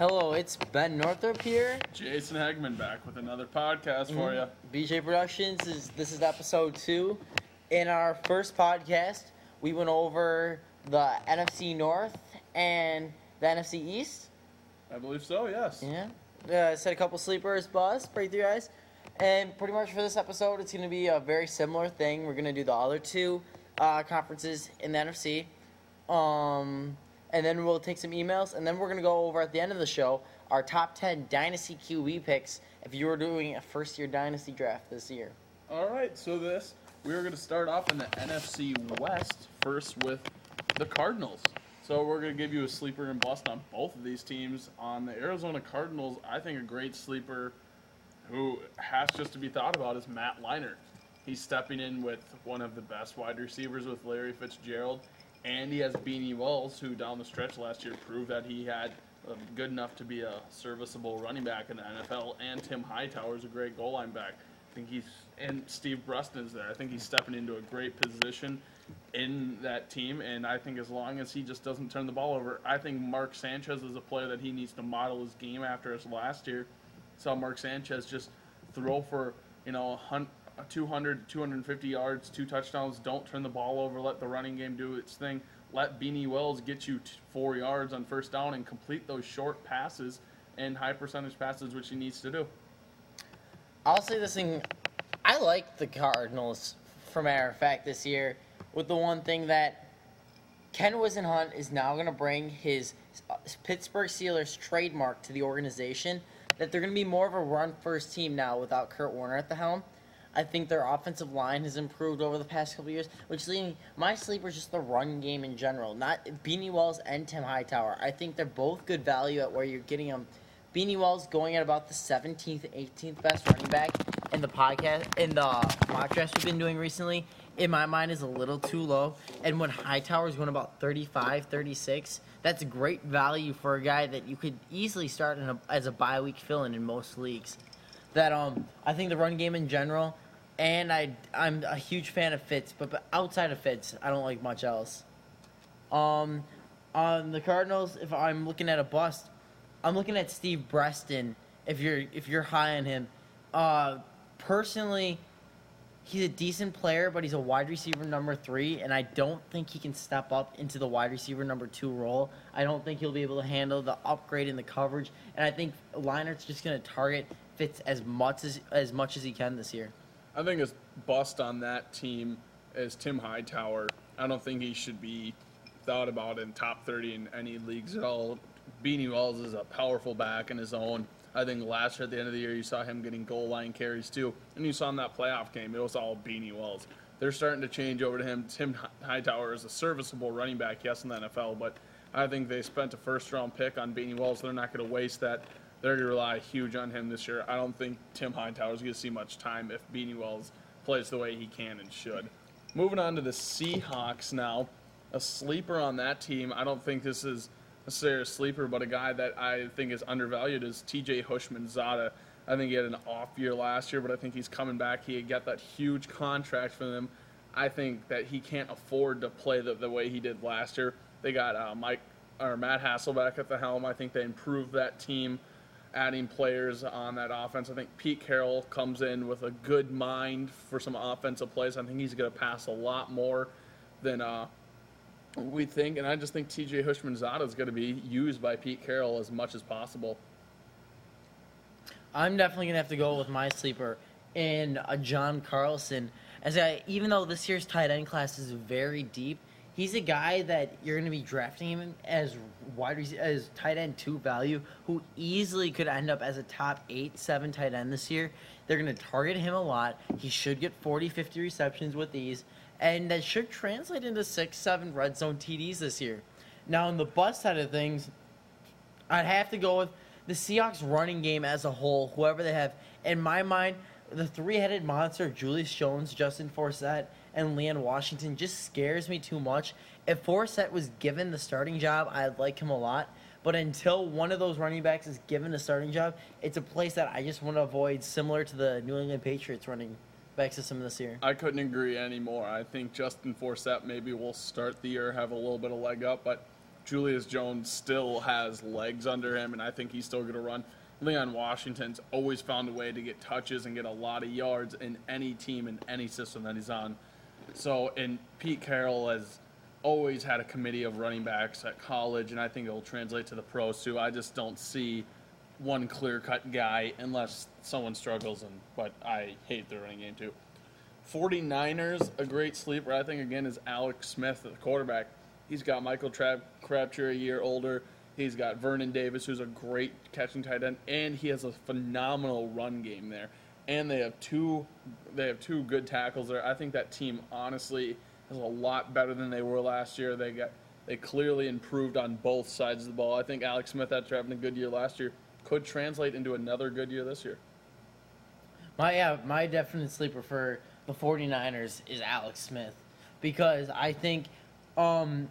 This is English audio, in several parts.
Hello, it's Ben Northrop here. Jason Hegman back with another podcast for you. BJ Productions is this is episode two. In our first podcast, we went over the NFC North and the NFC East. I believe so. Yes. Yeah. Uh, said a couple sleepers, buzz, breakthrough guys. And pretty much for this episode, it's going to be a very similar thing. We're going to do the other two uh, conferences in the NFC. Um, and then we'll take some emails, and then we're to go over at the end of the show our top 10 Dynasty QB picks if you were doing a first year Dynasty draft this year. All right. So this we are to start off in the NFC West first with the Cardinals. So we're to give you a sleeper and bust on both of these teams. On the Arizona Cardinals, I think a great sleeper who has just to be thought about is Matt Leinart. He's stepping in with one of the best wide receivers with Larry Fitzgerald, and he has Beanie Wells, who down the stretch last year proved that he had uh, good enough to be a serviceable running back in the NFL. And Tim Hightower is a great goal line back. I think he's and Steve Breaston's there. I think he's stepping into a great position in that team, and I think as long as he just doesn't turn the ball over, I think Mark Sanchez is a player that he needs to model his game after his last year. Saw Mark Sanchez just throw for you know 200, 250 yards, two touchdowns. Don't turn the ball over. Let the running game do its thing. Let Beanie Wells get you t- four yards on first down and complete those short passes and high percentage passes, which he needs to do. I'll say this thing. I like the Cardinals, for matter of fact, this year, with the one thing that Ken Whisenhunt is now going to bring his uh, Pittsburgh Steelers trademark to the organization. That they're going to be more of a run first team now without Kurt Warner at the helm. I think their offensive line has improved over the past couple years, which leading my sleeper is just the run game in general. Not Beanie Wells and Tim Hightower. I think they're both good value at where you're getting them. Beanie Wells going at about the 17th, 18th best running back in the podcast in the mock draft we've been doing recently. In my mind, is a little too low. And when Hightower is going about 35, 36, that's great value for a guy that you could easily start a, as a bye week fill in in most leagues that um I think the run game in general, and I I'm a huge fan of Fitz, but, but outside of Fitz, I don't like much else. Um, on the Cardinals, if I'm looking at a bust, I'm looking at Steve Breaston. If you're if you're high on him, uh, personally, he's a decent player, but he's a wide receiver number three, and I don't think he can step up into the wide receiver number two role. I don't think he'll be able to handle the upgrade in the coverage, and I think Leinart's just going to target Fitz as much as as much as he can this year. I think his bust on that team is Tim Hightower. I don't think he should be thought about in top 30 in any leagues at all. Beanie Wells is a powerful back in his own. I think last year at the end of the year, you saw him getting goal line carries too, and you saw in that playoff game, it was all Beanie Wells. They're starting to change over to him. Tim Hightower is a serviceable running back, yes, in the NFL, but I think they spent a first round pick on Beanie Wells. They're not going to waste that they're going to rely huge on him this year. I don't think Tim Hightower is going to see much time if Beanie Wells plays the way he can and should. Moving on to the Seahawks now. A sleeper on that team, I don't think this is necessarily a sleeper, but a guy that I think is undervalued is TJ Houshmandzadeh. I think he had an off year last year, but I think he's coming back. He got that huge contract from them. I think that he can't afford to play the, the way he did last year. They got uh, Mike or Matt Hasselbeck at the helm. I think they improved that team adding players on that offense. I think Pete Carroll comes in with a good mind for some offensive plays. I think he's going to pass a lot more than uh, we think, and I just think T.J. Houshmandzadeh is going to be used by Pete Carroll as much as possible. I'm definitely going to have to go with my sleeper in a John Carlson. As I, even though this year's tight end class is very deep, he's a guy that you're going to be drafting him as wide as tight end two value, who easily could end up as a top eight, seven tight end this year. They're going to target him a lot. He should get 40, 50 receptions with these, and that should translate into six, seven red zone TDs this year. Now, on the bust side of things, I'd have to go with the Seahawks running game as a whole, whoever they have. In my mind, the three headed monster, Julius Jones, Justin Forsett, and Leon Washington just scares me too much. If Forsett was given the starting job, I'd like him a lot. But until one of those running backs is given a starting job, it's a place that I just want to avoid, similar to the New England Patriots running back system this year. I couldn't agree anymore. I think Justin Forsett maybe will start the year, have a little bit of leg up, but Julius Jones still has legs under him, and I think he's still going to run. Leon Washington's always found a way to get touches and get a lot of yards in any team in any system that he's on. So, and Pete Carroll has always had a committee of running backs at college, and I think it will translate to the pros too. I just don't see one clear cut guy unless someone struggles, and but I hate the running game too. 49ers, a great sleeper, I think, again, is Alex Smith, the quarterback. He's got Michael Tra- Crabtree a year older. He's got Vernon Davis, who's a great catching tight end, and he has a phenomenal run game there. And they have two, they have two good tackles there. I think that team honestly is a lot better than they were last year. They got, they clearly improved on both sides of the ball. I think Alex Smith, after having a good year last year, could translate into another good year this year. My yeah, my definite sleeper for the 49ers is Alex Smith because I think um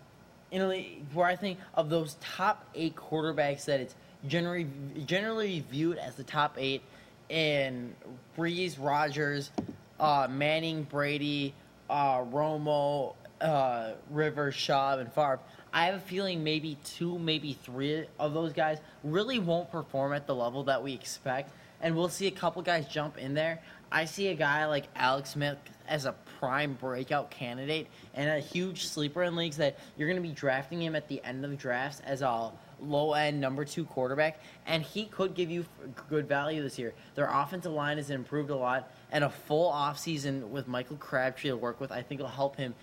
in a league where I think of those top 8 quarterbacks that it's generally generally viewed as the top 8 in Brees, Rodgers, uh, Manning, Brady, uh, Romo, uh, Rivers, Schaub, and Favre. I have a feeling maybe two, maybe three of those guys really won't perform at the level that we expect, and we'll see a couple guys jump in there. I see a guy like Alex Smith as a prime breakout candidate and a huge sleeper in leagues that you're going to be drafting him at the end of drafts as a low end number two quarterback, and he could give you good value this year. Their offensive line has improved a lot, and a full offseason with Michael Crabtree to work with, I think will help him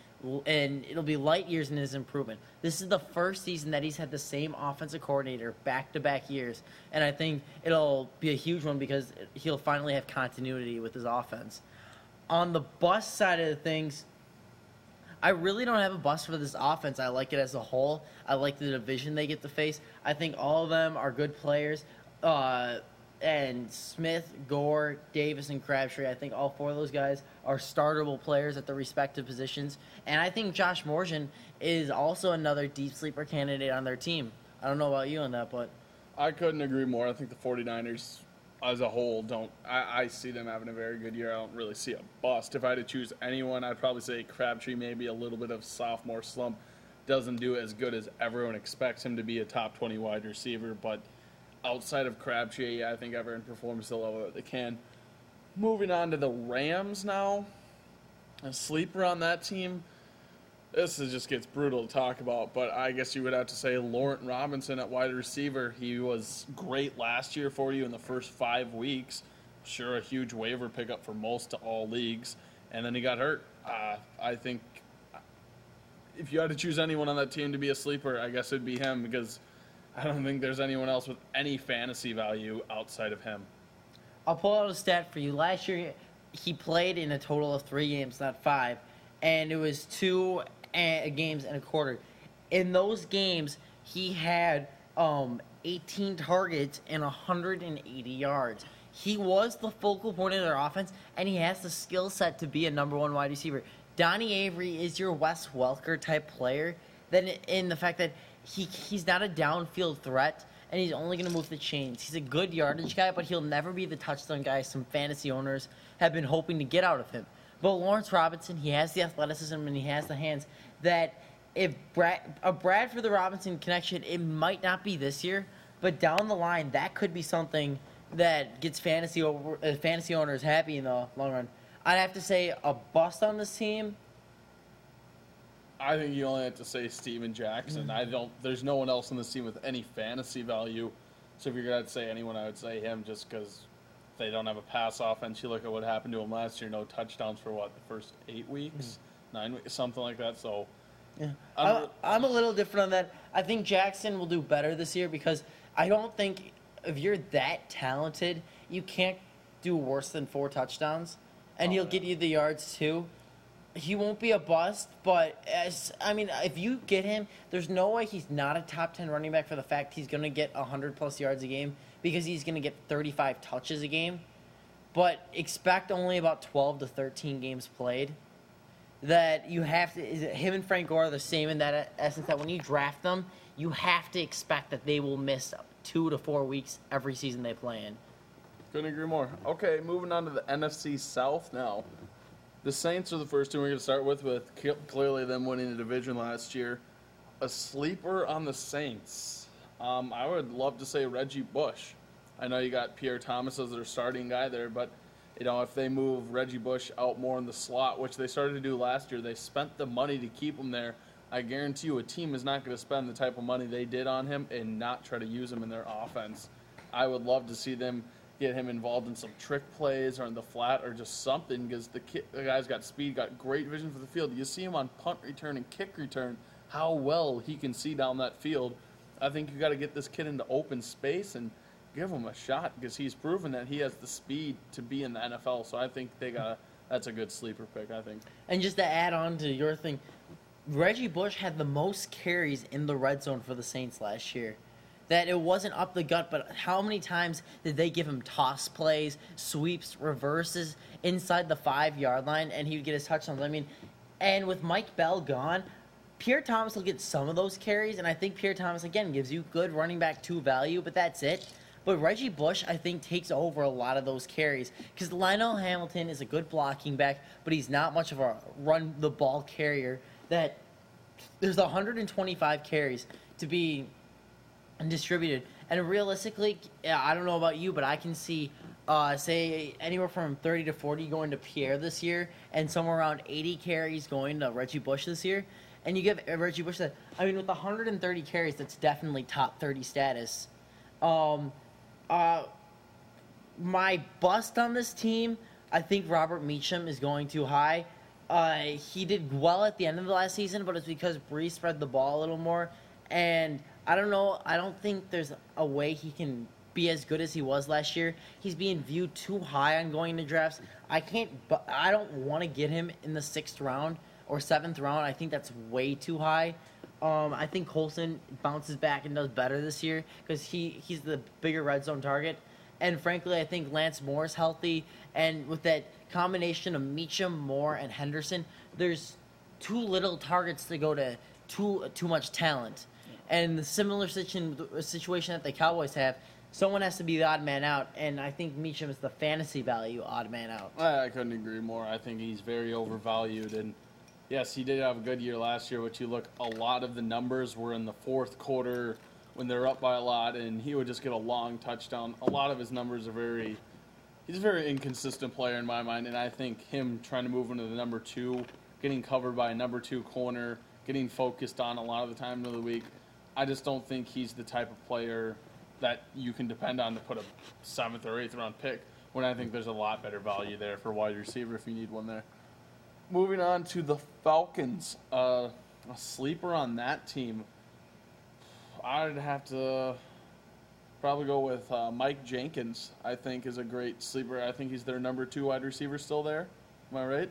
and it'll be light years in his improvement. This is the first season that he's had the same offensive coordinator back to back years, and I think it'll be a huge one because he'll finally have continuity with his offense. On the bus side of things, I really don't have a bust for this offense. I like it as a whole. I like the division they get to face. I think all of them are good players. Uh, and Smith, Gore, Davis, and Crabtree. I think all four of those guys are startable players at their respective positions. And I think Josh Morgan is also another deep sleeper candidate on their team. I don't know about you on that, but. I couldn't agree more. I think the 49ers as a whole don't. I, I see them having a very good year. I don't really see a bust. If I had to choose anyone, I'd probably say Crabtree, maybe a little bit of sophomore slump. Doesn't do as good as everyone expects him to be a top 20 wide receiver, but outside of Crabtree, I think everyone performs the level that they can. Moving on to the Rams now. A sleeper on that team. This is, just gets brutal to talk about, but I guess you would have to say Laurent Robinson at wide receiver. He was great last year for you in the first five weeks. Sure, a huge waiver pickup for most to all leagues, and then he got hurt. Uh, I think if you had to choose anyone on that team to be a sleeper, I guess it'd be him because I don't think there's anyone else with any fantasy value outside of him. I'll pull out a stat for you. Last year, he played in a total of three games, not five, and it was two games and a quarter. In those games, he had um, 18 targets and 180 yards. He was the focal point of their offense, and he has the skill set to be a number one wide receiver. Donnie Avery is your Wes Welker type player. Then, in the fact that he he's not a downfield threat, and he's only going to move the chains. He's a good yardage guy, but he'll never be the touchdown guy some fantasy owners have been hoping to get out of him. But Laurent Robinson, he has the athleticism and he has the hands that if Brad, a Bradford the Robinson connection, it might not be this year, but down the line that could be something that gets fantasy over, uh, fantasy owners happy in the long run. I'd have to say a bust on this team I think you only have to say Steven Jackson. Mm-hmm. I don't. There's no one else on the team with any fantasy value. So if you're gonna say anyone, I would say him, just because they don't have a pass offense. You look at what happened to him last year. No touchdowns for what the first eight weeks, mm-hmm. Nine weeks, something like that. So. Yeah, I'm, I'm a little different on that. I think Jackson will do better this year because I don't think if you're that talented, you can't do worse than four touchdowns, and oh, he'll yeah. get you the yards too he won't be a bust, but as I mean, if you get him, there's no way he's not a top ten running back for the fact he's going to get hundred plus yards a game because he's going to get 35 touches a game. But expect only about 12 to 13 games played. That you have to. Is it, him and Frank Gore are the same in that essence that when you draft them, you have to expect that they will miss two to four weeks every season they play in. Couldn't agree more. Okay, moving on to the NFC South now. The Saints are the first team we're going to start with, with clearly them winning the division last year. A sleeper on the Saints. Um, I would love to say Reggie Bush. I know you got Pierre Thomas as their starting guy there, but you know if they move Reggie Bush out more in the slot, which they started to do last year, they spent the money to keep him there. I guarantee you, a team is not going to spend the type of money they did on him and not try to use him in their offense. I would love to see them get him involved in some trick plays or in the flat or just something because the, kid, the guy's got speed, got great vision for the field. You see him on punt return and kick return, how well he can see down that field. I think you got to get this kid into open space and give him a shot because he's proven that he has the speed to be in the NFL. So I think they got that's a good sleeper pick. I think. And just to add on to your thing, Reggie Bush had the most carries in the red zone for the Saints last year. That it wasn't up the gut, but how many times did they give him toss plays, sweeps, reverses inside the five yard line, and he would get his touchdowns? I mean, and with Mike Bell gone, Pierre Thomas will get some of those carries, and I think Pierre Thomas again gives you good running back two value, but that's it. But Reggie Bush, I think, takes over a lot of those carries because Lynell Hamilton is a good blocking back, but he's not much of a run the ball carrier. That there's 125 carries to be distributed, and realistically, I don't know about you, but I can see. Uh, say anywhere from 30 to 40 going to Pierre this year, and somewhere around 80 carries going to Reggie Bush this year and you give Reggie Bush that. I mean, with 130 carries, that's definitely top 30 status. Um, uh, my bust on this team, I think Robert Meacham is going too high. Uh, he did well at the end of the last season, but it's because Brees spread the ball a little more. And I don't know. I don't think there's a way he can be as good as he was last year. He's being viewed too high on going to drafts. I can't. But I don't want to get him in the sixth round or seventh round. I think that's way too high. Um, I think Colson bounces back and does better this year because he, he's the bigger red zone target. And frankly, I think Lance Moore is healthy. And with that combination of Meacham, Moore, and Henderson, there's too little targets to go to too too much talent. And the similar situation, situation that the Cowboys have, someone has to be the odd man out. And I think Meacham is the fantasy value odd man out. I couldn't agree more. I think he's very overvalued. And yes, he did have a good year last year, but you look, a lot of the numbers were in the fourth quarter when they're up by a lot, and he would just get a long touchdown. A lot of his numbers are very, he's a very inconsistent player in my mind, and I think him trying to move into the number two, getting covered by a number two corner, getting focused on a lot of the time of the week, I just don't think he's the type of player that you can depend on to put a seventh or eighth round pick. When I think there's a lot better value there for wide receiver if you need one there. Moving on to the Falcons, uh, a sleeper on that team. I'd have to probably go with uh, Mike Jenkins. I think is a great sleeper. I think he's their number two wide receiver still there. Am I right?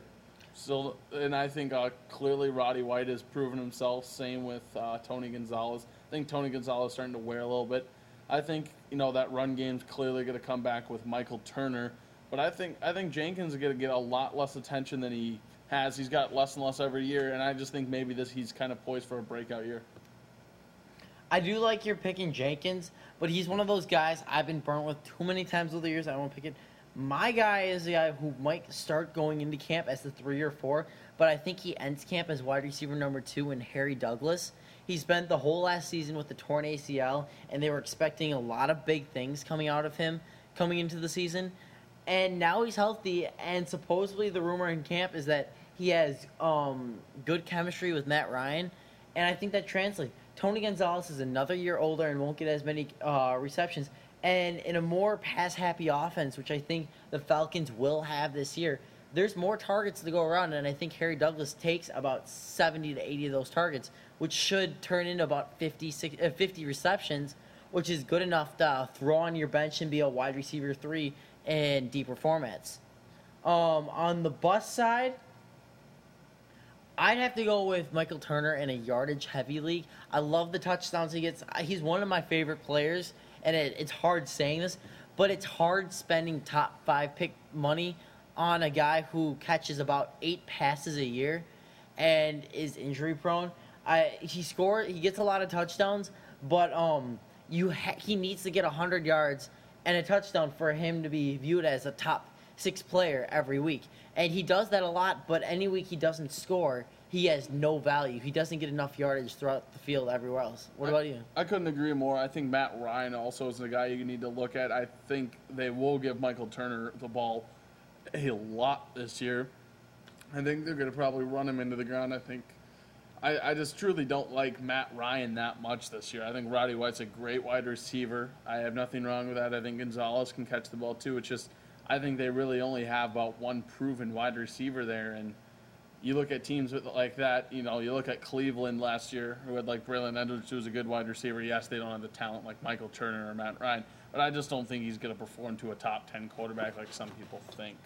Still, and I think uh, clearly Roddy White has proven himself. Same with uh, Tony Gonzalez. I think Tony Gonzalez is starting to wear a little bit. I think you know that run game's clearly going to come back with Michael Turner, but I think I think Jenkins is going to get a lot less attention than he has. He's got less and less every year, and I just think maybe this he's kind of poised for a breakout year. I do like your picking Jenkins, but he's one of those guys I've been burnt with too many times over the years. I won't pick it. My guy is the guy who might start going into camp as the three or four, but I think he ends camp as wide receiver number two in Harry Douglas. He spent the whole last season with the torn ACL, and they were expecting a lot of big things coming out of him coming into the season and now he's healthy. And supposedly the rumor in camp is that he has um, good chemistry with Matt Ryan, and I think that translates. Tony Gonzalez is another year older and won't get as many uh, receptions. And in a more pass happy offense, which I think the Falcons will have this year, there's more targets to go around. And I think Harry Douglas takes about 70 to 80 of those targets, which should turn into about 50, 60, uh, 50 receptions, which is good enough to throw on your bench and be a wide receiver three in deeper formats. Um, on the bus side, I'd have to go with Michael Turner in a yardage heavy league. I love the touchdowns he gets. He's one of my favorite players, and it, it's hard saying this, but it's hard spending top five pick money on a guy who catches about eight passes a year and is injury prone. I he scored he gets a lot of touchdowns, but um you ha- he needs to get hundred yards and a touchdown for him to be viewed as a top six player every week. And he does that a lot, but any week he doesn't score, he has no value. He doesn't get enough yardage throughout the field everywhere else. What about you? I couldn't agree more. I think Matt Ryan also is the guy you need to look at. I think they will give Michael Turner the ball a lot this year. I think they're going to probably run him into the ground. I think I, I just truly don't like Matt Ryan that much this year. I think Roddy White's a great wide receiver. I have nothing wrong with that. I think Gonzalez can catch the ball too. It's just I think they really only have about one proven wide receiver there and you look at teams with, like that, you know, you look at Cleveland last year, who had like Braylon Edwards, who was a good wide receiver. Yes, they don't have the talent like Michael Turner or Matt Ryan, but I just don't think he's going to perform to a top 10 quarterback like some people think.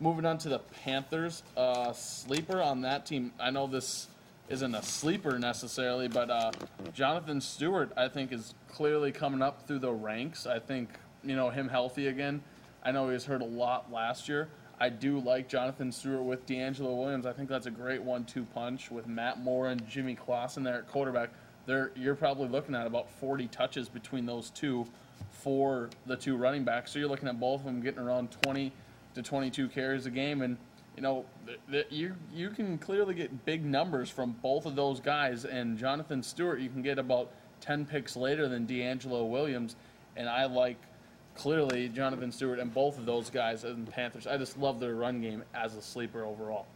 Moving on to the Panthers, uh, sleeper on that team. I know this isn't a sleeper necessarily, but uh, Jonathan Stewart, I think, is clearly coming up through the ranks. I think, you know, him healthy again. I know he was hurt a lot last year. I do like Jonathan Stewart with DeAngelo Williams. I think that's a great one-two punch with Matt Moore and Jimmy Clausen there at quarterback. There, you're probably looking at about 40 touches between those two for the two running backs. So you're looking at both of them getting around 20 to 22 carries a game, and you know th- th- you you can clearly get big numbers from both of those guys. And Jonathan Stewart, you can get about 10 picks later than DeAngelo Williams, and I like clearly Jonathan Stewart and both of those guys and Panthers. I just love their run game as a sleeper overall.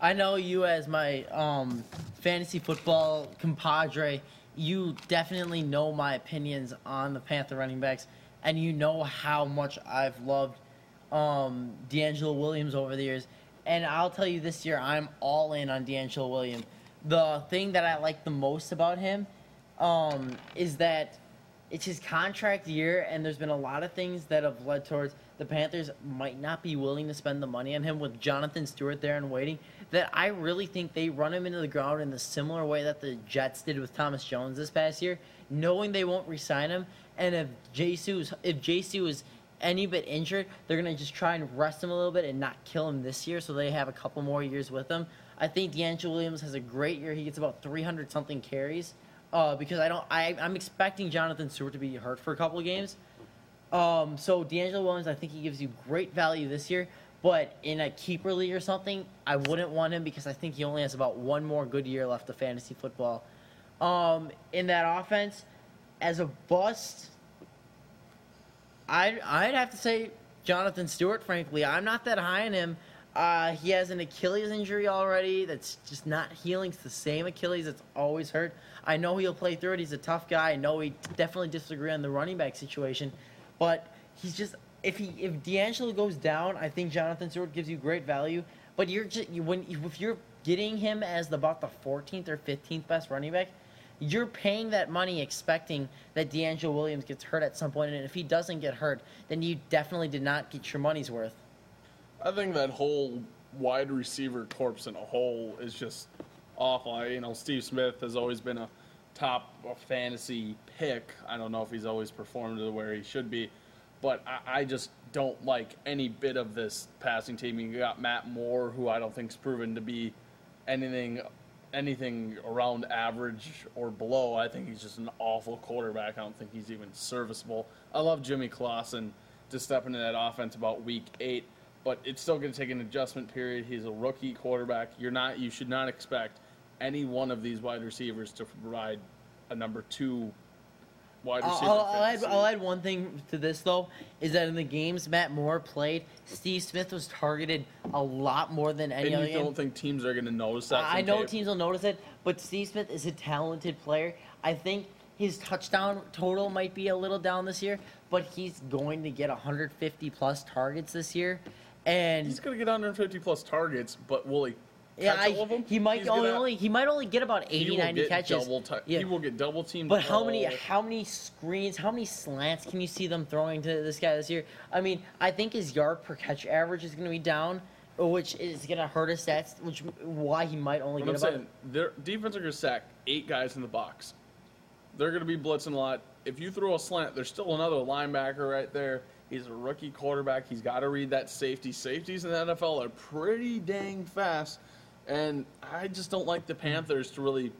I know you as my um, fantasy football compadre. You definitely know my opinions on the Panther running backs, and you know how much I've loved um, DeAngelo Williams over the years. And I'll tell you this year, I'm all in on DeAngelo Williams. The thing that I like the most about him um, is that it's his contract year, and there's been a lot of things that have led towards the Panthers might not be willing to spend the money on him with Jonathan Stewart there and waiting. That I really think they run him into the ground in the similar way that the Jets did with Thomas Jones this past year, knowing they won't re-sign him. And if JC is if JC was any bit injured, they're gonna just try and rest him a little bit and not kill him this year, so they have a couple more years with him. I think DeAngelo Williams has a great year. He gets about 300 something carries uh, because I don't. I, I'm expecting Jonathan Stewart to be hurt for a couple of games. Um, so DeAngelo Williams, I think he gives you great value this year. But in a keeper league or something, I wouldn't want him because I think he only has about one more good year left of fantasy football. Um, in that offense, as a bust, I'd, I'd have to say Jonathan Stewart, frankly. I'm not that high on him. Uh, he has an Achilles injury already that's just not healing. It's the same Achilles that's always hurt. I know he'll play through it. He's a tough guy. I know we definitely disagree on the running back situation, but he's just if he if DeAngelo goes down, I think Jonathan Stewart gives you great value. But you're just when if you're getting him as the, about the 14th or 15th best running back, you're paying that money expecting that DeAngelo Williams gets hurt at some point, and if he doesn't get hurt, then you definitely did not get your money's worth. I think that whole wide receiver corpse in a whole is just awful. I, you know, Steve Smith has always been a top fantasy pick. I don't know if he's always performed to where he should be, but I, I just don't like any bit of this passing team. You got Matt Moore, who I don't think's proven to be anything anything around average or below. I think he's just an awful quarterback. I don't think he's even serviceable. I love Jimmy Clausen to step into that offense about week eight, but it's still going to take an adjustment period. He's a rookie quarterback. You're not. You should not expect any one of these wide receivers to provide a number two wide I'll, receiver. I'll, I'll, add. I'll add one thing to this though, is that in the games Matt Moore played, Steve Smith was targeted a lot more than any and other you game. don't think teams are going to notice that? I know tape? teams will notice it, but Steve Smith is a talented player. I think his touchdown total might be a little down this year, but he's going to get 150 plus targets this year. And He's going to get 150 plus targets, but will he? Yeah, I, he might He's only, gonna- he might only get about 80, he 90 catches. Ti- Yeah. He will get double teamed. But how many how many screens, how many slants can you see them throwing to this guy this year? I mean, I think his yard per catch average is going to be down, which is going to hurt his stats, which why he might only What get I'm about. saying, their defense are going to sack eight guys in the box. They're going to be blitzing a lot. If you throw a slant, there's still another linebacker right there. He's a rookie quarterback. He's got to read that safety. Safeties in the NFL are pretty dang fast, and I just don't like the Panthers to really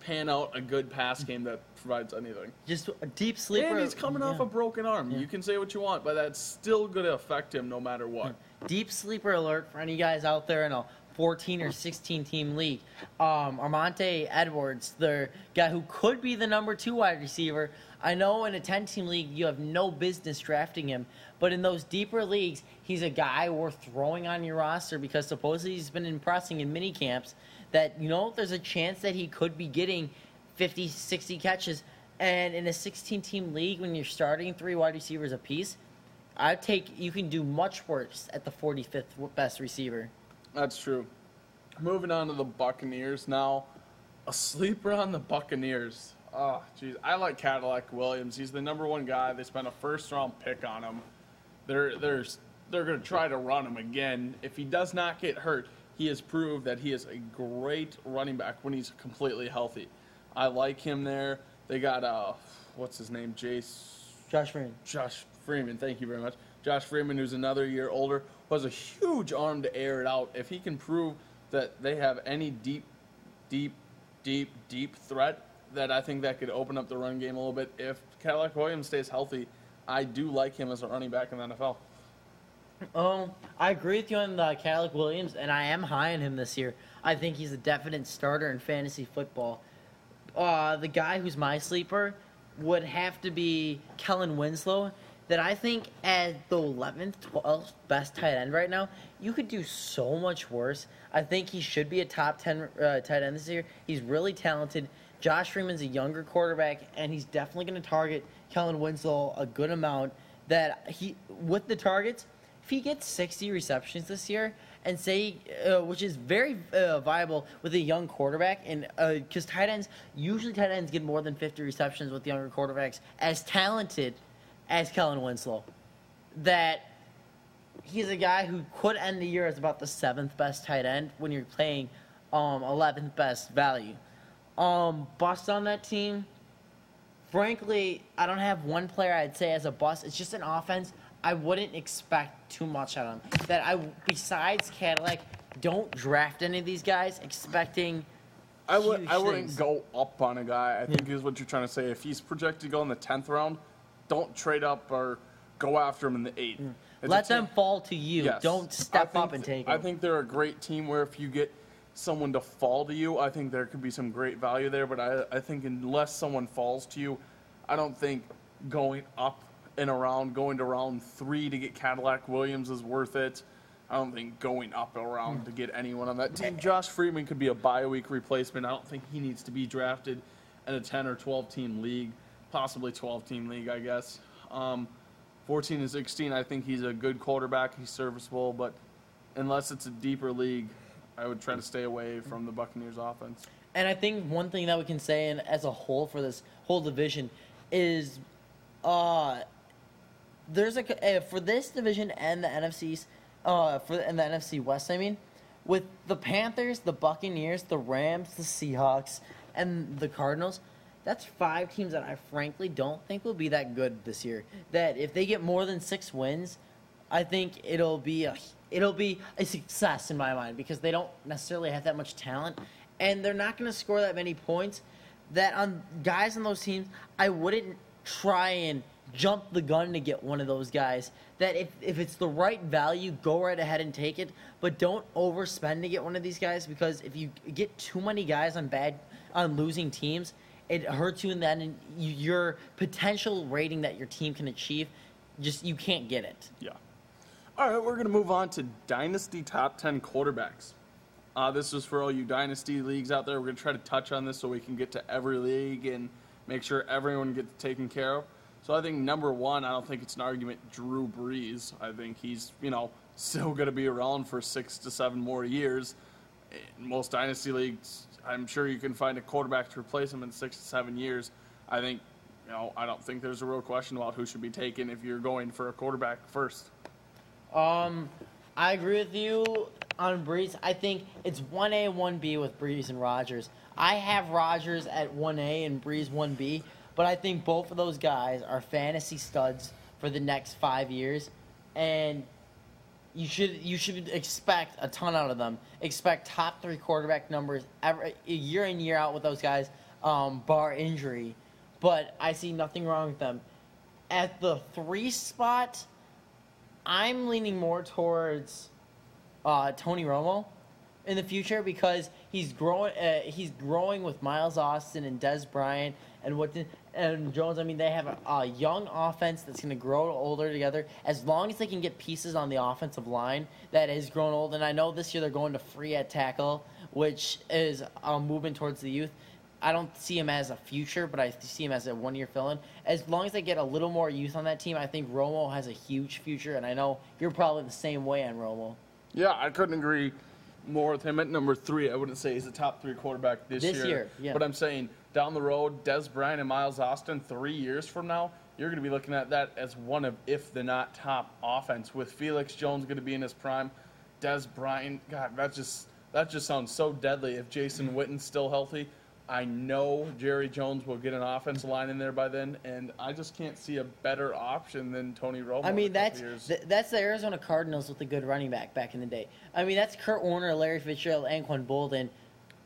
pan out a good pass game that provides anything. Just a deep sleeper. And he's coming off a broken arm. Yeah. You can say what you want, but that's still going to affect him no matter what. deep sleeper alert for any guys out there in a 14 or 16 team league. Um, Armanti Edwards, the guy who could be the number two wide receiver. I know in a 10 team league you have no business drafting him, but in those deeper leagues, he's a guy worth throwing on your roster because supposedly he's been impressing in mini camps. That you know there's a chance that he could be getting 50, 60 catches. And in a 16 team league, when you're starting three wide receivers apiece, I take you can do much worse at the 45th best receiver. That's true. Moving on to the Buccaneers now. A sleeper on the Buccaneers. Oh, jeez. I like Cadillac Williams. He's the number one guy. They spent a first round pick on him. They're they're they're going to try to run him again. If he does not get hurt, he has proved that he is a great running back when he's completely healthy. I like him there. They got uh, what's his name, Jace. Josh Freeman. Josh Freeman. Thank you very much. Josh Freeman, who's another year older, has a huge arm to air it out. If he can prove that they have any deep, deep, deep, deep threat, that I think that could open up the run game a little bit. If Cadillac Williams stays healthy, I do like him as a running back in the NFL. Um, I agree with you on the Cadillac Williams, and I am high on him this year. I think he's a definite starter in fantasy football. Uh, the guy who's my sleeper would have to be Kellen Winslow. That I think as the 11th, 12th best tight end right now, you could do so much worse. I think he should be a top 10 uh, tight end this year. He's really talented. Josh Freeman's a younger quarterback, and he's definitely going to target Kellen Winslow a good amount. That he, with the targets, if he gets 60 receptions this year, and say, uh, which is very uh, viable with a young quarterback, and because uh, tight ends usually tight ends get more than 50 receptions with younger quarterbacks, as talented as Kellen Winslow, that he's a guy who could end the year as about the seventh best tight end when you're playing um, 11th best value. Um, bust on that team. Frankly, I don't have one player I'd say as a bust. It's just an offense. I wouldn't expect too much out of them. That I, besides Cadillac, don't draft any of these guys expecting. I would. I wouldn't things. go up on a guy. I think is what you're trying to say. If he's projected to go in the tenth round, don't trade up or go after them in the eighth. Mm. It's a Let them fall to you. Yes. Don't step up and th- take I think they're a great team where if you get someone to fall to you, I think there could be some great value there. But I, I think unless someone falls to you, I don't think going up and around, going to round three to get Cadillac Williams is worth it. I don't think going up around mm. to get anyone on that team. Josh Freeman could be a bye week replacement. I don't think he needs to be drafted in a 10 or 12 team league, possibly 12 team league, I guess. Um, 14 and 16, I think he's a good quarterback. He's serviceable, but unless it's a deeper league, I would try to stay away from the Buccaneers offense. And I think one thing that we can say, and as a whole for this whole division, is uh, there's a uh, for this division and the NFC's uh, for and the NFC West. I mean, with the Panthers, the Buccaneers, the Rams, the Seahawks, and the Cardinals. That's five teams that I frankly don't think will be that good this year. That if they get more than six wins, I think it'll be a it'll be a success in my mind because they don't necessarily have that much talent, and they're not going to score that many points. That on guys on those teams, I wouldn't try and jump the gun to get one of those guys. That if if it's the right value, go right ahead and take it, but don't overspend to get one of these guys because if you get too many guys on bad on losing teams, it hurts you in end. And your potential rating that your team can achieve, just you can't get it. Yeah. All right, we're going to move on to Dynasty Top 10 Quarterbacks. Uh, this is for all you Dynasty leagues out there. We're going to try to touch on this so we can get to every league and make sure everyone gets taken care of. So I think number one, I don't think it's an argument, Drew Brees. I think he's, you know, still going to be around for six to seven more years. In most Dynasty leagues, I'm sure you can find a quarterback to replace him in six to seven years. I think, you know, I don't think there's a real question about who should be taken if you're going for a quarterback first. Um, I agree with you on Brees. I think it's one A, one B with Brees and Rodgers. I have Rodgers at one A and Brees one B, but I think both of those guys are fantasy studs for the next five years, and you should you should expect a ton out of them. Expect top three quarterback numbers every year in year out with those guys, um, bar injury. But I see nothing wrong with them. At the three spot, I'm leaning more towards uh, Tony Romo. in the future because he's growing. Uh, he's growing with Miles Austin and Dez Bryant and what and Jones. I mean, they have a, a young offense that's going to grow older together. As long as they can get pieces on the offensive line that has grown old, and I know this year they're going to free at tackle, which is a movement towards the youth. I don't see him as a future, but I see him as a one-year fill-in. As long as they get a little more youth on that team, I think Romo has a huge future, and I know you're probably the same way on Romo. Yeah, I couldn't agree more with him at number three. I wouldn't say he's a top three quarterback this, This year. year, yeah. But I'm saying down the road, Dez Bryant and Miles Austin, three years from now, you're going to be looking at that as one of, if the not top offense, with Felix Jones going to be in his prime. Dez Bryant, God, that just that just sounds so deadly. If Jason Witten's still healthy, I know Jerry Jones will get an offensive line in there by then, and I just can't see a better option than Tony Romo. I mean, that's th- that's the Arizona Cardinals with a good running back back in the day. I mean, that's Kurt Warner, Larry Fitzgerald, Anquan Boldin,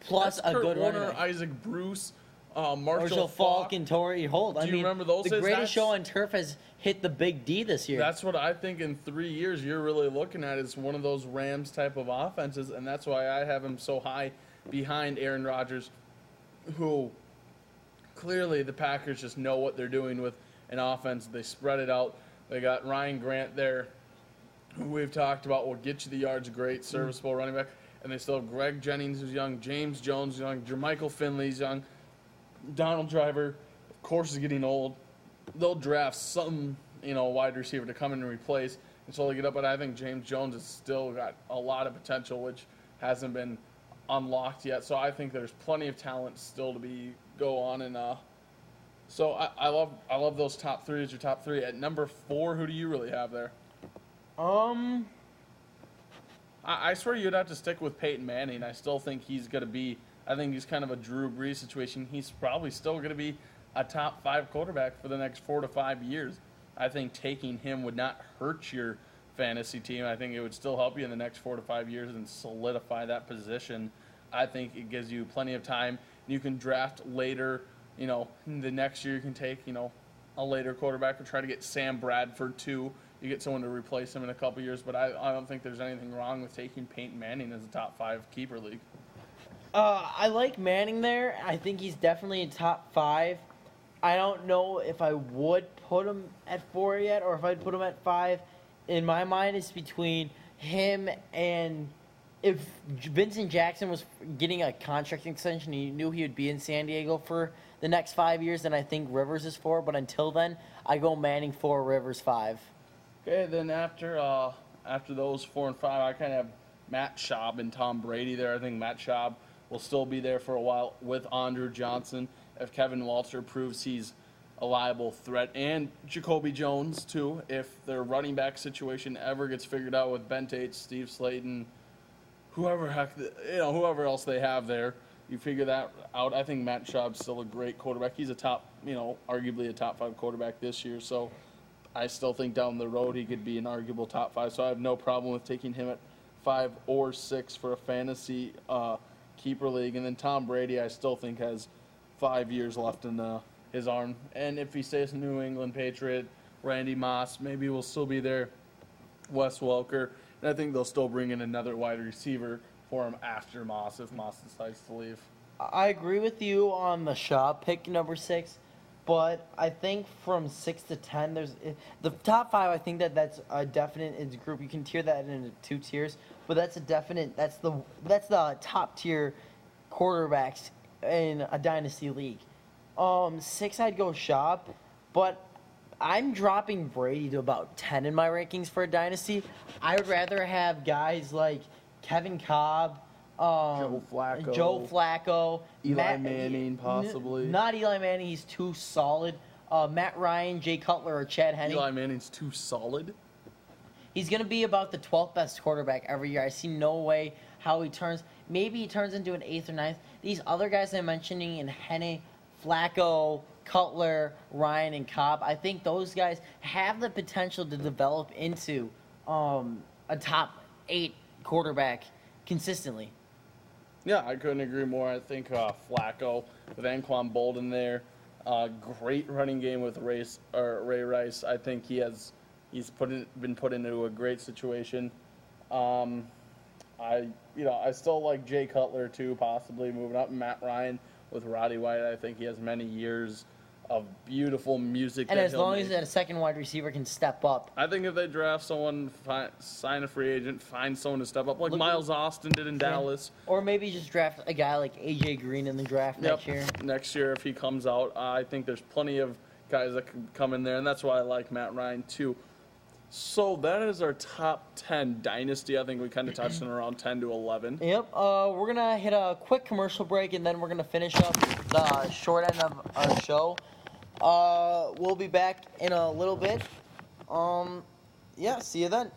plus That's a Kurt good Warner, running back. Isaac Bruce, uh, Marshall, Marshall Faulk. Faulk and Torry Holt. I Do you mean, remember those The greatest show on turf has hit the big D this year. That's what I think in three years you're really looking at is one of those Rams type of offenses, and that's why I have him so high behind Aaron Rodgers, who clearly the Packers just know what they're doing with an offense. They spread it out. They got Ryan Grant there, who we've talked about will get you the yards, great serviceable running back, and they still have Greg Jennings who's young, James Jones young, Jermichael Finley's young, Donald Driver, of course, is getting old. They'll draft some, you know, wide receiver to come in and replace until they get up. But I think James Jones has still got a lot of potential, which hasn't been unlocked yet. So I think there's plenty of talent still to be go on. And uh, so I, I love I love those top three as your top three. At number four, who do you really have there? um, I, I swear you'd have to stick with Peyton Manning. I still think he's going to be. I think he's kind of a Drew Brees situation. He's probably still going to be a top five quarterback for the next four to five years. I think taking him would not hurt your fantasy team. I think it would still help you in the next four to five years and solidify that position. I think it gives you plenty of time. You can draft later. You know, the next year you can take you know a later quarterback or try to get Sam Bradford too. You get someone to replace him in a couple years, but I, I don't think there's anything wrong with taking Peyton Manning as a top five keeper league. Uh, I like Manning there. I think he's definitely in top five. I don't know if I would put him at four yet, or if I'd put him at five. In my mind, it's between him and if Vincent Jackson was getting a contract extension, he knew he would be in San Diego for the next five years. Then I think Rivers is four. But until then, I go Manning four, Rivers five. Okay, then after uh, after those four and five, I kind of have Matt Schaub and Tom Brady there. I think Matt Schaub will still be there for a while with Andre Johnson if Kevin Walter proves he's a liable threat, and Jacoby Jones too if their running back situation ever gets figured out with Ben Tate, Steve Slaton, whoever heck the- you know whoever else they have there. You figure that out. I think Matt Schaub's still a great quarterback. He's a top, you know, arguably a top five quarterback this year. So I still think down the road he could be an arguable top five. So I have no problem with taking him at five or six for a fantasy uh, keeper league. And then Tom Brady, I still think has five years left in uh, his arm. And if he stays New England Patriot, Randy Moss maybe will still be there. Wes Welker, and I think they'll still bring in another wide receiver for him after Moss if Moss decides to leave. I agree with you on the Schaub pick number six, but I think from six to ten, there's the top five. I think that that's a definite it's a group. You can tier that into two tiers, but that's a definite. That's the that's the top tier quarterbacks in a dynasty league. Um, six, I'd go Schaub, but I'm dropping Brady to about ten in my rankings for a dynasty. I would rather have guys like Kevin Kolb, um, Joe Flacco. Joe Flacco, Eli Manning, n- possibly. not Eli Manning. He's too solid. Uh, Matt Ryan, Jay Cutler, or Chad Henne. Eli Manning's too solid. He's going to be about the 12th best quarterback every year. I see no way how he turns. Maybe he turns into an eighth or ninth. These other guys I'm mentioning in Henne, Flacco, Cutler, Ryan, and Kolb, I think those guys have the potential to develop into um, a top eight quarterback consistently. Yeah, I couldn't agree more. I think uh, Flacco with Anquan Boldin there, uh, great running game with Ray, or Ray Rice. I think he has he's put in, been put into a great situation. Um, I, you know, I still like Jay Cutler too, possibly moving up. Matt Ryan with Roddy White. I think he has many years of beautiful music. And that as long make. as a second wide receiver can step up, I think if they draft someone, fi- sign a free agent, find someone to step up, like Look- Miles Austin did in Dallas. or maybe just draft a guy like AJ Green in the draft next year. Next year, if he comes out, I think there's plenty of guys that can come in there, and that's why I like Matt Ryan too. So that is our top 10 dynasty. I think we kind of touched on around 10 to 11. Yep. Uh, we're gonna hit a quick commercial break and then we're gonna finish up the short end of our show. Uh, we'll be back in a little bit. Um, yeah. See you then.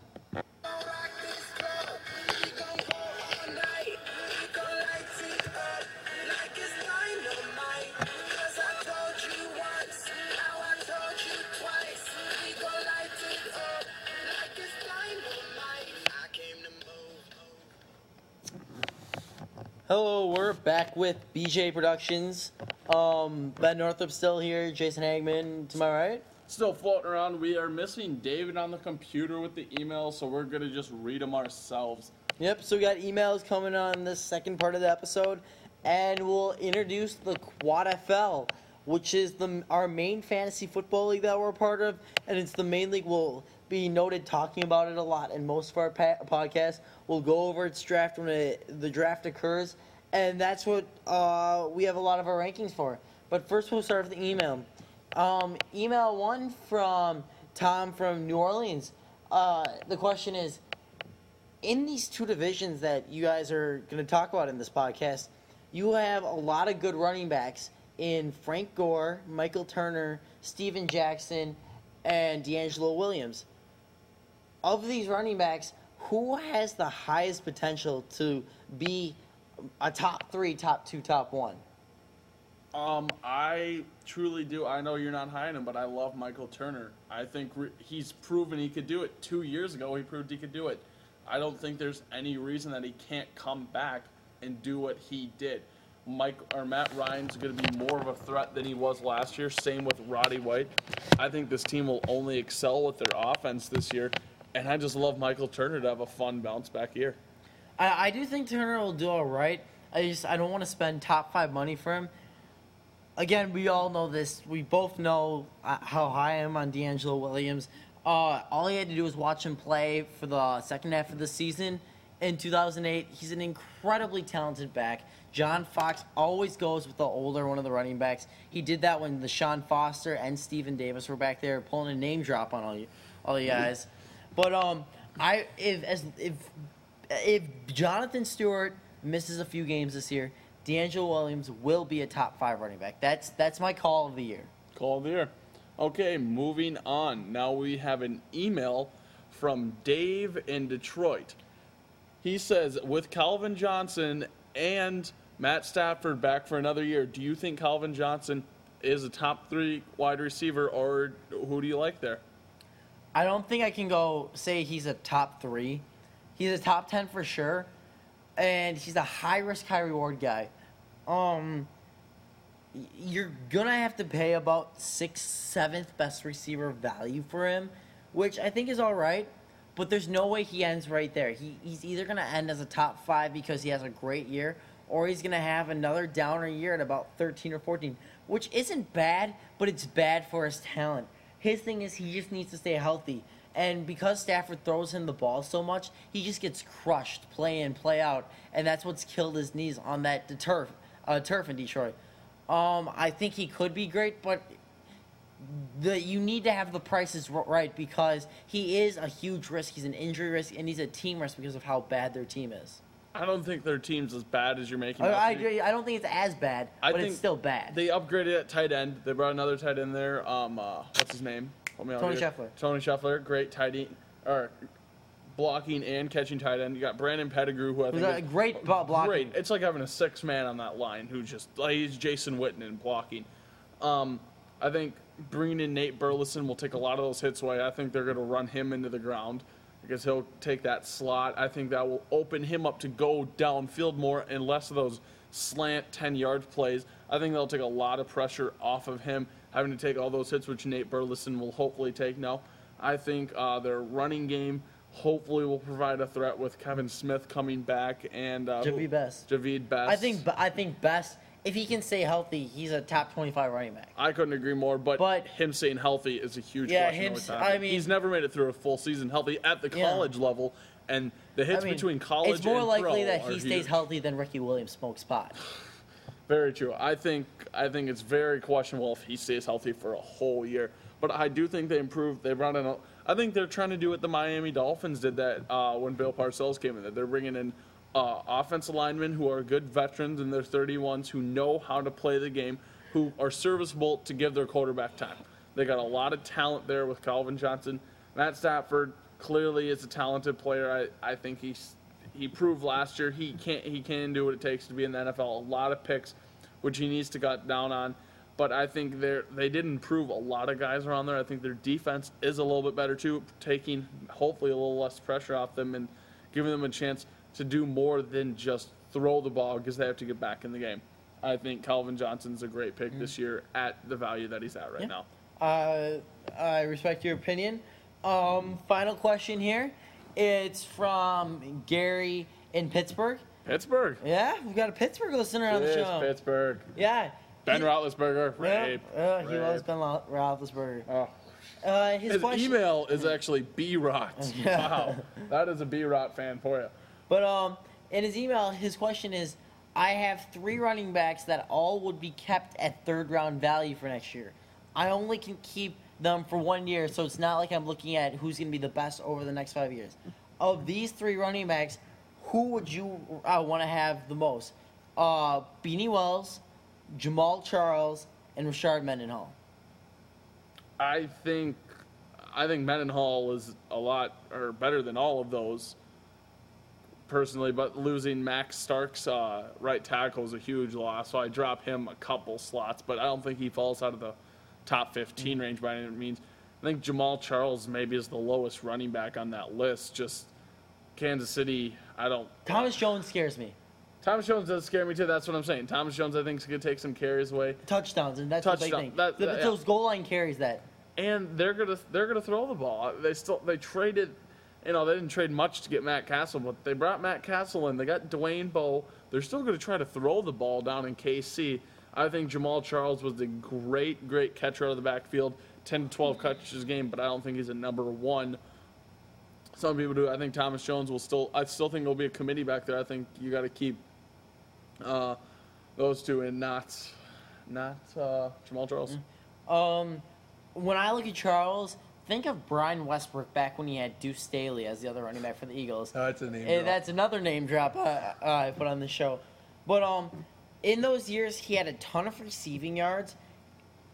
Hello, we're back with BJ Productions. Um, Ben Northrop still here. Jason Hagman to my right. Still floating around. We are missing David on the computer with the email, so we're going to just read them ourselves. Yep. So we got emails coming on this second part of the episode, and we'll introduce the Quad FL, which is the our main fantasy football league that we're a part of, and it's the main league. We'll be noted talking about it a lot in most of our pa- podcasts. We'll go over its draft when it, the draft occurs, and that's what uh, we have a lot of our rankings for. But first, we'll start with the email. Um, email one from Tom from New Orleans. Uh, the question is in these two divisions that you guys are going to talk about in this podcast, you have a lot of good running backs in Frank Gore, Michael Turner, Steven Jackson, and DeAngelo Williams. Of these running backs, who has the highest potential to be a top three, top two, top one? Um, I truly do. I know you're not high on him, but I love Michael Turner. I think re- he's proven he could do it. Two years ago, he proved he could do it. I don't think there's any reason that he can't come back and do what he did. Mike or Matt Ryan's going to be more of a threat than he was last year. Same with Roddy White. I think this team will only excel with their offense this year, and I just love Michael Turner to have a fun bounce back year. I, I do think Turner will do all right. I just I don't want to spend top five money for him. Again, we all know this. We both know uh, how high I am on DeAngelo Williams. Uh, all he had to do was watch him play for the second half of the season in 2008. He's an incredibly talented back. John Fox always goes with the older one of the running backs. He did that when DeShaun Foster and Stephen Davis were back there pulling a name drop on all you, all you guys. But um, I if as if if Jonathan Stewart misses a few games this year, DeAngelo Williams will be a top five running back. That's that's my call of the year. Call of the year. Okay, moving on. Now we have an email from Dave in Detroit. He says, with Calvin Johnson and Matt Stafford back for another year, do you think Calvin Johnson is a top three wide receiver, or who do you like there? I don't think I can go say he's a top three. He's a top ten for sure, and he's a high risk, high reward guy. Um, you're gonna have to pay about sixth, seventh best receiver value for him, which I think is all right. But there's no way he ends right there. He, he's either gonna end as a top five because he has a great year, or he's gonna have another downer year at about 13 or 14, which isn't bad, but it's bad for his talent. His thing is he just needs to stay healthy. And because Stafford throws him the ball so much, he just gets crushed play in, play out. And that's what's killed his knees on that turf, uh, turf in Detroit. Um, I think he could be great, but the you need to have the prices right because he is a huge risk. He's an injury risk, and he's a team risk because of how bad their team is. I don't think their team's as bad as you're making. I, I, agree. I don't think it's as bad, I but it's still bad. They upgraded at tight end. They brought another tight end there. Um, uh, what's his name? Help me out Tony here. Scheffler. Tony Scheffler, great tight end, or blocking and catching tight end. You got Brandon Pettigrew, who I think a is great blo- blocking. Great. It's like having a six man on that line who just like he's Jason Witten in blocking. Um, I think bringing in Nate Burleson will take a lot of those hits away. I think they're going to run him into the ground because he'll take that slot. I think that will open him up to go downfield more and less of those slant 10 yard plays. I think they'll take a lot of pressure off of him having to take all those hits, which Nate Burleson will hopefully take now. I think uh, their running game hopefully will provide a threat with Kevin Smith coming back and uh, Javid Best. Javid Best. I think I think Best if he can stay healthy, he's a top 25 running back. I couldn't agree more, but, But- him staying healthy is a huge Yeah, question. him with s- Tom. I mean- he's never made it through a full season healthy at the Yeah. college level, and the hits I mean, between college it's more likely that he stays huge. healthy than Ricky Williams smokes pot. Very true. I think I think it's very questionable if he stays healthy for a whole year. But I do think they improved. They brought in. A, I think they're trying to do what the Miami Dolphins did that uh, when Bill Parcells came in. That they're bringing in uh, offensive linemen who are good veterans in their 31s who know how to play the game, who are serviceable to give their quarterback time. They got a lot of talent there with Calvin Johnson. Matt Stafford clearly is a talented player. I, I think he's he proved last year he can he can do what it takes to be in the NFL. A lot of picks, which he needs to cut down on. But I think they they did improve a lot of guys around there. I think their defense is a little bit better too, taking hopefully a little less pressure off them and giving them a chance to do more than just throw the ball because they have to get back in the game. I think Calvin Johnson's a great pick this year at the value that he's at right Yeah. now. Uh, I respect your opinion. Um, final question here. It's from Gary in Pittsburgh. Pittsburgh. Yeah, we've got a Pittsburgh listener on the show. Pittsburgh. Yeah. Ben He- Roethlisberger. Yeah, Rape. uh, he loves Ben Ro- Roethlisberger. Oh. Uh, his, His question, email is actually B Rot. Yeah. Wow, that is a B Rot fan for you. But um, in his email, his question is, I have three running backs that all would be kept at third round value for next year. I only can keep them for one year, so it's not like I'm looking at who's going to be the best over the next five years. Of these three running backs, who would you uh, want to have the most? Uh, Beanie Wells, Jamaal Charles, and Rashard Mendenhall. I think I think Mendenhall is a lot or better than all of those personally, but losing Max Starks uh, right tackle is a huge loss. So I drop him a couple slots, but I don't think he falls out of the top 15 range by any means. I think Jamaal Charles maybe is the lowest running back on that list. Just Kansas City, I don't. Thomas Jones scares me. Thomas Jones does scare me too. That's what I'm saying. Thomas Jones, I think, is going to take some carries away. Touchdowns, and that's the big Touchdown. thing. That- that- yeah. Those goal line carries that. and they're gonna they're gonna throw the ball. They still they traded, you know, they didn't trade much to get Matt Cassel, but they brought Matt Cassel in. They got Dwayne Bowe. They're still gonna try to throw the ball down in KC. I think Jamaal Charles was a great great catcher out of the backfield, ten to twelve catches a game, but I don't think he's a number one. Some people do. I think Thomas Jones will still. I still think there'll be a committee back there. I think you got to keep uh, those two and not not uh, Jamaal Charles. Um, when I look at Charles, think of Brian Westbrook back when he had Deuce Staley as the other running back for the Eagles. Oh, That's a name. Eh, drop. that's another name drop uh, uh, I put on the show. But um, in those years, he had a ton of receiving yards.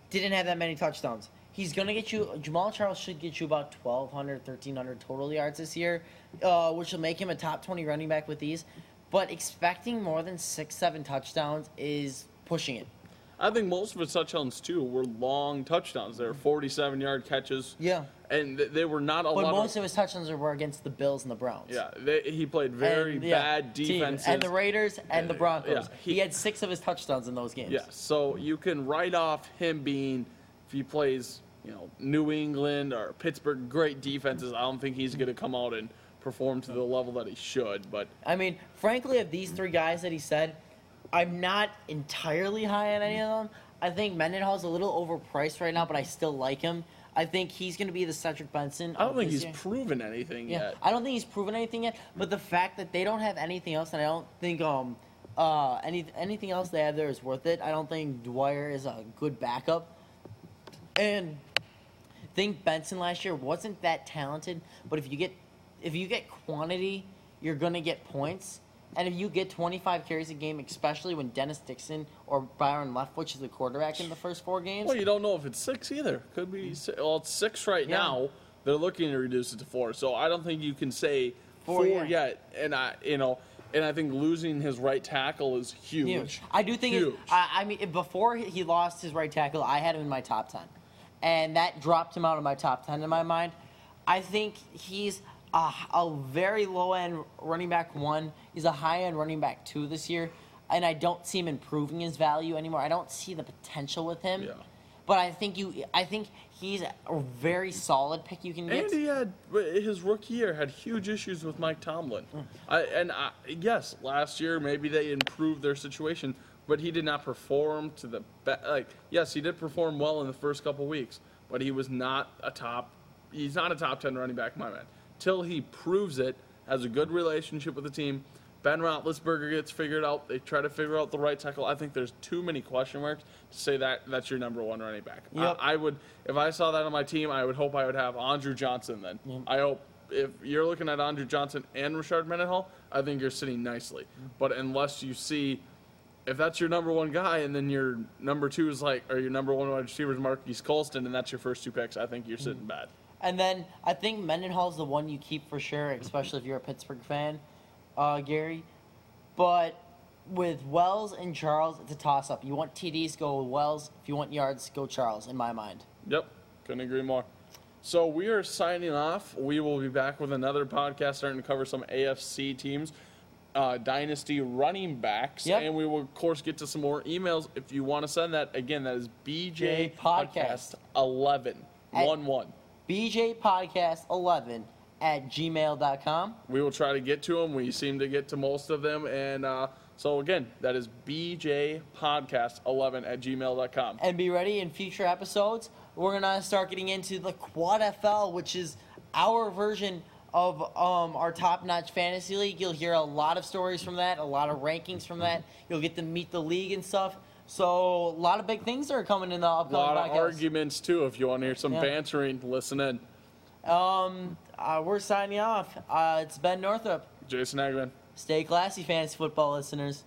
Didn't have that many touchdowns. He's gonna get you. Jamaal Charles should get you about 1,200, 1,300 total yards this year, uh, which will make him a top 20 running back with these. But expecting more than six, seven touchdowns is pushing it. I think most of his touchdowns too were long touchdowns. They were 47 yard catches. Yeah. And th- they were not a But lot But most of. of his touchdowns were against the Bills and the Browns. Yeah, they, he played very And, yeah, bad team. defenses. And the Raiders and the Yeah, Broncos. he- he, had six of his touchdowns in those games. Yeah, so you can write off him being, if he plays, you know, New England or Pittsburgh, great defenses. I don't think he's going to come out and perform to the level that he should. But I mean, frankly, of these three guys that he said, I'm not entirely high on any of them. I think Mendenhall's a little overpriced right now, but I still like him. I think he's going to be the Cedric Benson. I don't think he's year. proven anything Yeah, yet. I don't think he's proven anything yet. But the fact that they don't have anything else, and I don't think um uh any anything else they have there is worth it. I don't think Dwyer is a good backup, and I think Benson last year wasn't that talented. But if you get if you get quantity, you're gonna get points. And if you get 25 carries a game, especially when Dennis Dixon or Byron Leftwich is the quarterback in the first four games, Well, you don't know if it's six either. Could be. six. Well, it's six right Yeah. now. They're looking to reduce it to four. So I don't think you can say Four, four, yeah. yet. And I, you know, and I think losing his right tackle is huge. Huge. I do think. Huge. I, I mean, before he lost his right tackle, I had him in my top ten, and that dropped him out of my top ten in my mind. I think he's a, a very low end running back one. He's a high end running back two this year, and I don't see him improving his value anymore. I don't see the potential with him. Yeah. but I think you, I think he's a very solid pick you can get. And he had his rookie year had huge issues with Mike Tomlin. Mm. I, and I, yes, last year maybe they improved their situation, but he did not perform to the be- like. Yes, he did perform well in the first couple weeks, but he was not a top. He's not a top ten running back, my man. Till he proves it, has a good relationship with the team. Ben Roethlisberger gets figured out. They try to figure out the right tackle. I think there's too many question marks to say that that's your number one running back. Yep. I, I would, if I saw that on my team, I would hope I would have Andre Johnson. Then I hope if you're looking at Andre Johnson and Rashard Mendenhall, I think you're sitting nicely. Mm-hmm. But unless you see, if that's your number one guy, and then your number two is like, or your number one wide receiver is Marquise Colston, and that's your first two picks, I think you're sitting mm-hmm. bad. And then I think Mendenhall's the one you keep for sure, especially if you're a Pittsburgh fan, uh, Gary. But with Wells and Charles, it's a toss up. You want TDs, go with Wells. If you want yards, go Charles, in my mind. Yep, couldn't agree more. So we are signing off. We will be back with another podcast starting to cover some AFC teams, uh, dynasty running backs, Yep. and we will of course get to some more emails if you want to send that. Again, that is BJ Podcast. Podcast 11 At- 1 1. BJ Podcast 11 at gmail.com. We will try to get to them. We seem to get to most of them, and uh, so again, that is BJ Podcast 11 at gmail.com. And be ready in future episodes. We're going to start getting into the Quad FL, which is our version of um, our top notch fantasy league. You'll hear a lot of stories from that, a lot of rankings from that. You'll get to meet the league and stuff. So, a lot of big things are coming in the upcoming. A lot of arguments too. If you want to hear some Yeah. bantering, listen in. Um, uh, we're signing off. Uh, it's Ben Northup. Jason Agman. Stay classy, fantasy football listeners.